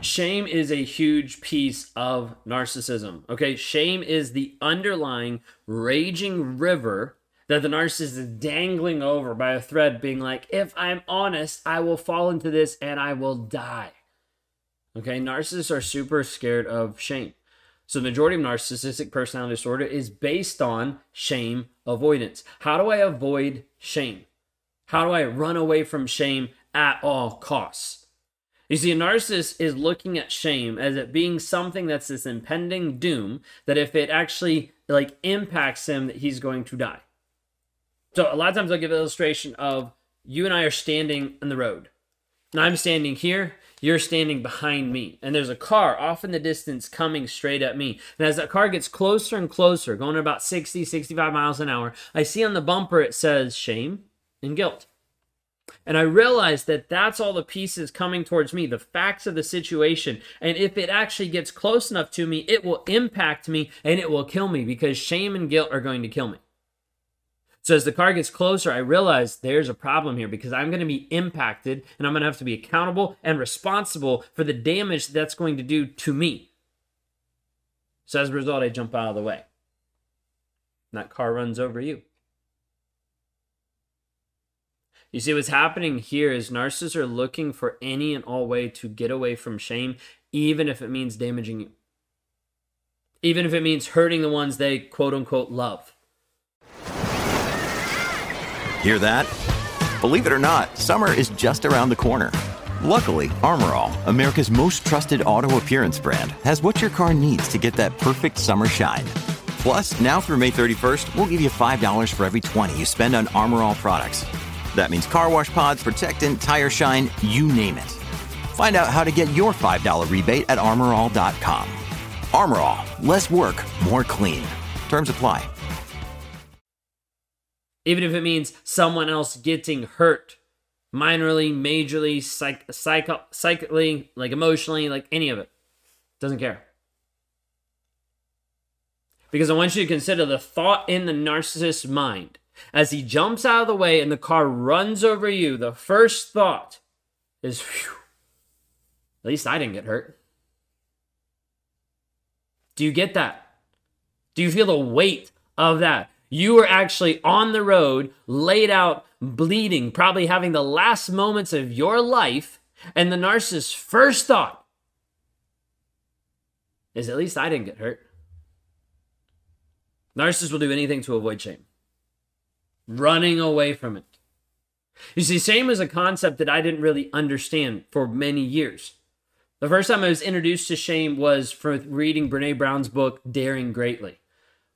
Shame is a huge piece of narcissism. Okay. Shame is the underlying raging river that the narcissist is dangling over by a thread, being like, if I'm honest, I will fall into this and I will die. Okay. Narcissists are super scared of shame. So, the majority of narcissistic personality disorder is based on shame avoidance. How do I avoid shame? How do I run away from shame at all costs? You see, a narcissist is looking at shame as it being something that's this impending doom that if it actually like impacts him, that he's going to die. So a lot of times I'll give an illustration of you and I are standing on the road. And I'm standing here, you're standing behind me. And there's a car off in the distance coming straight at me. And as that car gets closer and closer, going about 60, 65 miles an hour, I see on the bumper it says shame and guilt. And I realize that that's all the pieces coming towards me, the facts of the situation. And if it actually gets close enough to me, it will impact me and it will kill me because shame and guilt are going to kill me. So as the car gets closer, I realize there's a problem here because I'm going to be impacted and I'm going to have to be accountable and responsible for the damage that's going to do to me. So as a result, I jump out of the way. And that car runs over you. You see, what's happening here is narcissists are looking for any and all way to get away from shame, even if it means damaging you, even if it means hurting the ones they quote unquote love. Hear that? Believe it or not, summer is just around the corner. Luckily, Armor All, America's most trusted auto appearance brand, has what your car needs to get that perfect summer shine. Plus, now through May 31st, we'll give you $5 for every 20 you spend on Armor All products. That means car wash pods, protectant, tire shine, you name it. Find out how to get your $5 rebate at armorall.com. Armor All, less work, more clean. Terms apply even if it means someone else getting hurt minorly, majorly, psych, psych, psychically, like emotionally, like any of it. Doesn't care. Because I want you to consider the thought in the narcissist's mind as he jumps out of the way and the car runs over you. The first thought is, Phew, at least I didn't get hurt. Do you get that? Do you feel the weight of that? You were actually on the road, laid out, bleeding, probably having the last moments of your life, and the narcissist's first thought is at least I didn't get hurt. Narcissists will do anything to avoid shame, running away from it. You see, shame is a concept that I didn't really understand for many years. The first time I was introduced to shame was from reading Brene Brown's book, Daring Greatly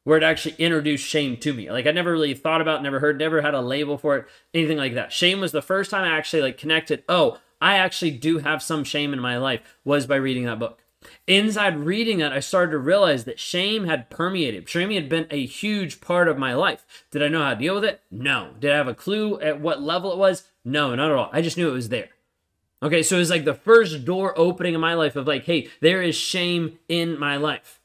where it actually introduced shame to me. Like I never really thought about, never heard, never had a label for it, anything like that. Shame was the first time I actually like connected, oh, I actually do have some shame in my life was by reading that book. Inside reading that, I started to realize that shame had permeated. Shame had been a huge part of my life. Did I know how to deal with it? No. Did I have a clue at what level it was? No, not at all. I just knew it was there. Okay, so it was like the first door opening in my life of like, hey, there is shame in my life.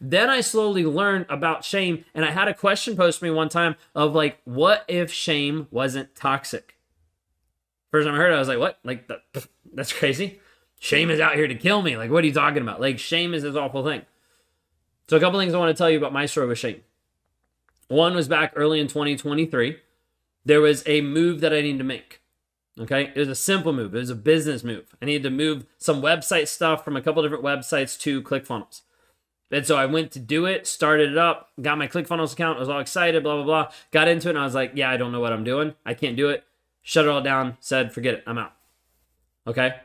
Then I slowly learned about shame, and I had a question posed to me one time of like, what if shame wasn't toxic? First time I heard it, I was like, what? Like, that's crazy. Shame is out here to kill me. Like, what are you talking about? Like, shame is this awful thing. So, a couple things I want to tell you about my story with shame. One was back early in 2023. There was a move that I needed to make. Okay. It was a simple move. It was a business move. I needed to move some website stuff from a couple different websites to ClickFunnels. And so I went to do it, started it up, got my ClickFunnels account, I was all excited, blah, blah, blah. Got into it and I was like, yeah, I don't know what I'm doing. I can't do it. Shut it all down, said, forget it, I'm out. Okay?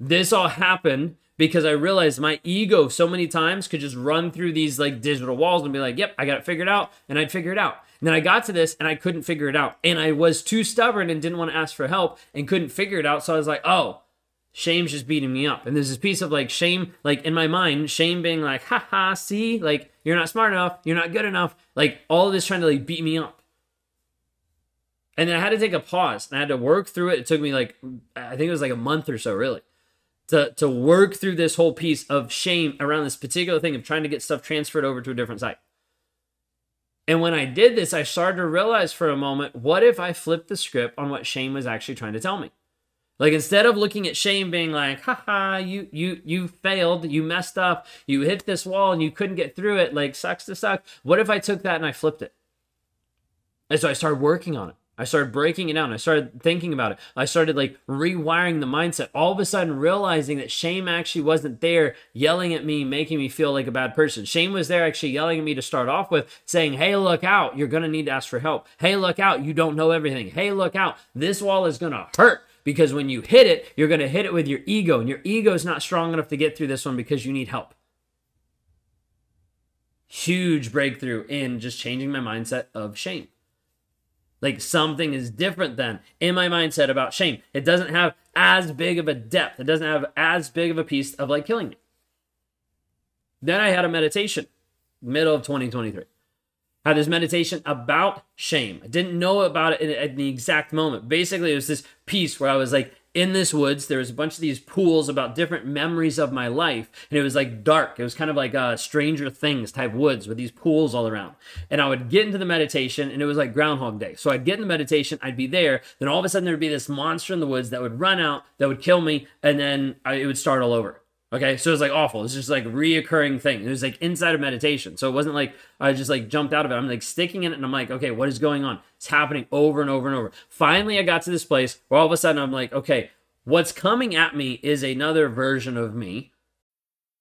This all happened because I realized my ego so many times could just run through these like digital walls and be like, yep, I got it figured out. And I'd figure it out. And then I got to this and I couldn't figure it out. And I was too stubborn and didn't want to ask for help and couldn't figure it out. So I was like, oh, shame's just beating me up. And there's this piece of like shame, like in my mind, shame being like, haha, see, like you're not smart enough, you're not good enough, like all of this trying to like beat me up. And then I had to take a pause and I had to work through it. It took me like, I think it was like a month or so, really, to, to work through this whole piece of shame around this particular thing of trying to get stuff transferred over to a different site. And when I did this, I started to realize for a moment, what if I flipped the script on what shame was actually trying to tell me? Like instead of looking at shame being like, haha, you you you failed, you messed up, you hit this wall and you couldn't get through it, like sucks to suck. What if I took that and I flipped it? And so I started working on it. I started breaking it down. I started thinking about it. I started like rewiring the mindset. All of a sudden, realizing that shame actually wasn't there yelling at me, making me feel like a bad person. Shame was there actually yelling at me to start off with, saying, Hey, look out. You're going to need to ask for help. Hey, look out. You don't know everything. Hey, look out. This wall is going to hurt because when you hit it, you're going to hit it with your ego, and your ego is not strong enough to get through this one because you need help. Huge breakthrough in just changing my mindset of shame. Like something is different then in my mindset about shame. It doesn't have as big of a depth. It doesn't have as big of a piece of like killing me. Then I had a meditation, middle of 2023. Had this meditation about shame. I didn't know about it at the exact moment. Basically, it was this piece where I was like, in this woods there was a bunch of these pools about different memories of my life and it was like dark. It was kind of like a stranger things type woods with these pools all around. And i would get into the meditation and it was like groundhog day. So i'd get in the meditation i'd be there then all of a sudden there'd be this monster in the woods that would run out that would kill me and then I, it would start all over Okay, so it was like awful. It's just like reoccurring thing. It was like inside of meditation. So it wasn't like I just like jumped out of it. I'm like sticking in it and I'm like, okay, what is going on? It's happening over and over and over. Finally, I got to this place where all of a sudden I'm like, okay, what's coming at me is another version of me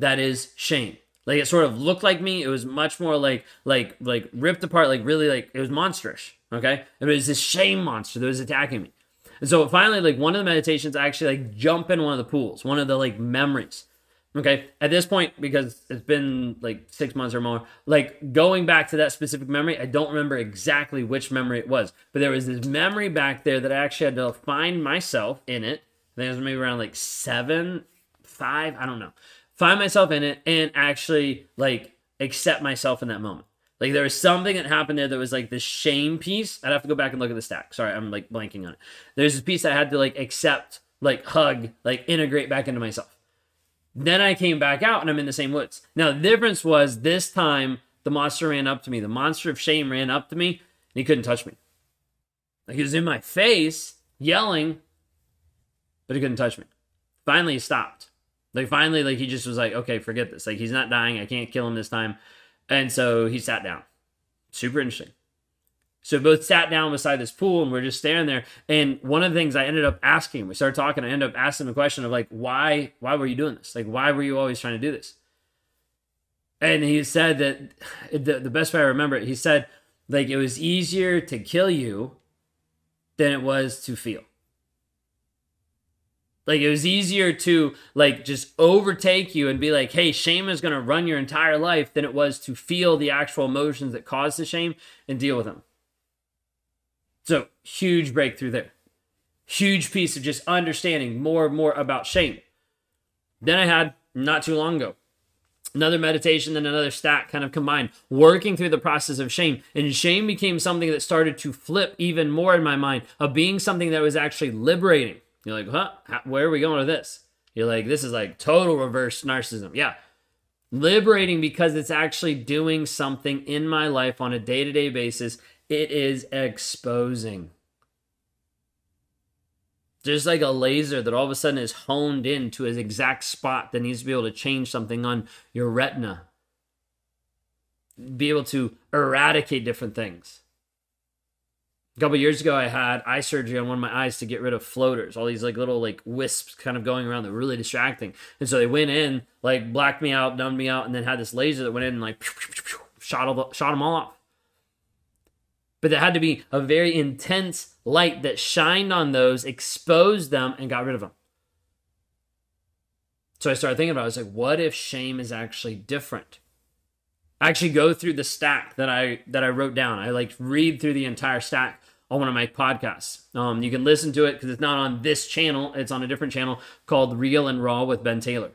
that is shame. Like it sort of looked like me. It was much more like like like ripped apart, like really like it was monstrous. Okay, it was this shame monster that was attacking me. And so finally, like one of the meditations, I actually like jump in one of the pools, one of the like memories. Okay, at this point, because it's been like six months or more, like going back to that specific memory, I don't remember exactly which memory it was, but there was this memory back there that I actually had to find myself in it. I think it was maybe around like seven, five, I don't know find myself in it and actually like accept myself in that moment. Like there was something that happened there that was like this shame piece. I'd have to go back and look at the stack. Sorry, I'm like blanking on it. There's this piece I had to like accept, like hug, like integrate back into myself. Then I came back out and I'm in the same woods. Now the difference was this time the monster ran up to me. The monster of shame ran up to me and he couldn't touch me. Like he was in my face yelling, but he couldn't touch me. Finally he stopped. Like finally, like he just was like, okay, forget this. Like he's not dying. I can't kill him this time. And so he sat down. Super interesting. So both sat down beside this pool and we're just staring there. And one of the things I ended up asking, we started talking, I ended up asking him the question of like, why, why were you doing this? Like, why were you always trying to do this? And he said that the, the best way I remember it, he said like it was easier to kill you than it was to feel. Like it was easier to like just overtake you and be like, "Hey, shame is going to run your entire life," than it was to feel the actual emotions that caused the shame and deal with them. So huge breakthrough there. Huge piece of just understanding more and more about shame. Then I had not too long ago another meditation and another stack kind of combined, working through the process of shame. And shame became something that started to flip even more in my mind of being something that was actually liberating. You're like, huh? How, where are we going with this? You're like, this is like total reverse narcissism. Yeah. Liberating because it's actually doing something in my life on a day to day basis. It is exposing. Just like a laser that all of a sudden is honed in to an exact spot that needs to be able to change something on your retina. Be able to eradicate different things. A couple years ago, I had eye surgery on one of my eyes to get rid of floaters, all these like little like wisps kind of going around that were really distracting. And so they went in, like blacked me out, numbed me out, and then had this laser that went in and like shot all shot them all off. But there had to be a very intense light that shined on those, exposed them, and got rid of them. So I started thinking about it. I was like, what if shame is actually different? I actually go through the stack that I that I wrote down. I like read through the entire stack on one of my podcasts. Um, you can listen to it because it's not on this channel, it's on a different channel called Real and Raw with Ben Taylor.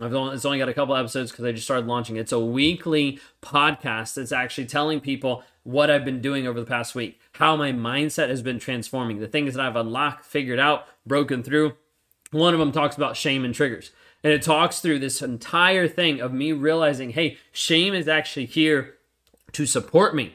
I've only, it's only got a couple episodes because I just started launching. It's a weekly podcast that's actually telling people what I've been doing over the past week, how my mindset has been transforming, the things that I've unlocked, figured out, broken through. One of them talks about shame and triggers. And it talks through this entire thing of me realizing, hey, shame is actually here to support me.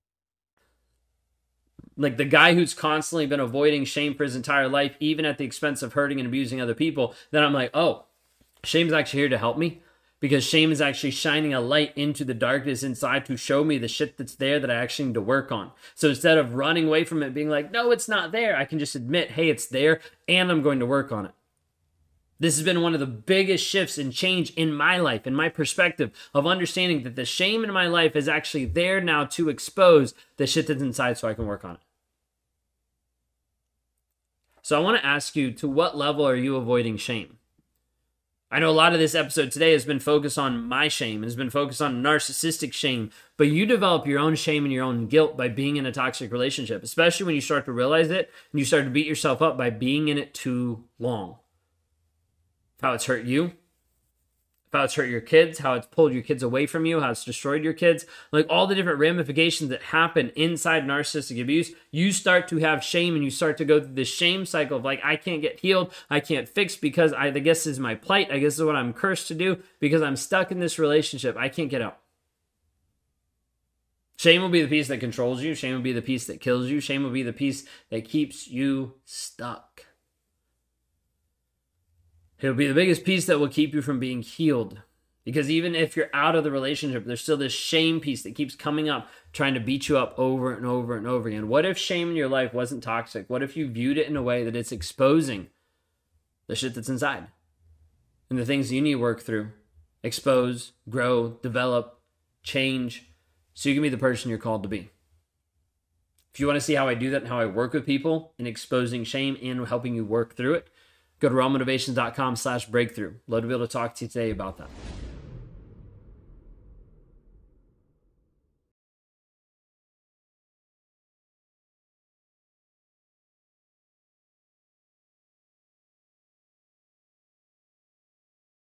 Like the guy who's constantly been avoiding shame for his entire life, even at the expense of hurting and abusing other people, then I'm like, oh, shame's actually here to help me because shame is actually shining a light into the darkness inside to show me the shit that's there that I actually need to work on. So instead of running away from it, being like, no, it's not there, I can just admit, hey, it's there, and I'm going to work on it. This has been one of the biggest shifts and change in my life, in my perspective of understanding that the shame in my life is actually there now to expose the shit that's inside so I can work on it. So I want to ask you to what level are you avoiding shame? I know a lot of this episode today has been focused on my shame, has been focused on narcissistic shame, but you develop your own shame and your own guilt by being in a toxic relationship, especially when you start to realize it and you start to beat yourself up by being in it too long. How it's hurt you, how it's hurt your kids, how it's pulled your kids away from you, how it's destroyed your kids, like all the different ramifications that happen inside narcissistic abuse, you start to have shame and you start to go through this shame cycle of like, I can't get healed, I can't fix because I, I guess is my plight, I guess is what I'm cursed to do because I'm stuck in this relationship, I can't get out. Shame will be the piece that controls you, shame will be the piece that kills you, shame will be the piece that keeps you stuck. It'll be the biggest piece that will keep you from being healed. Because even if you're out of the relationship, there's still this shame piece that keeps coming up, trying to beat you up over and over and over again. What if shame in your life wasn't toxic? What if you viewed it in a way that it's exposing the shit that's inside and the things you need to work through? Expose, grow, develop, change, so you can be the person you're called to be. If you want to see how I do that and how I work with people in exposing shame and helping you work through it, Go to rawmotivations.com slash breakthrough. Love to be able to talk to you today about that.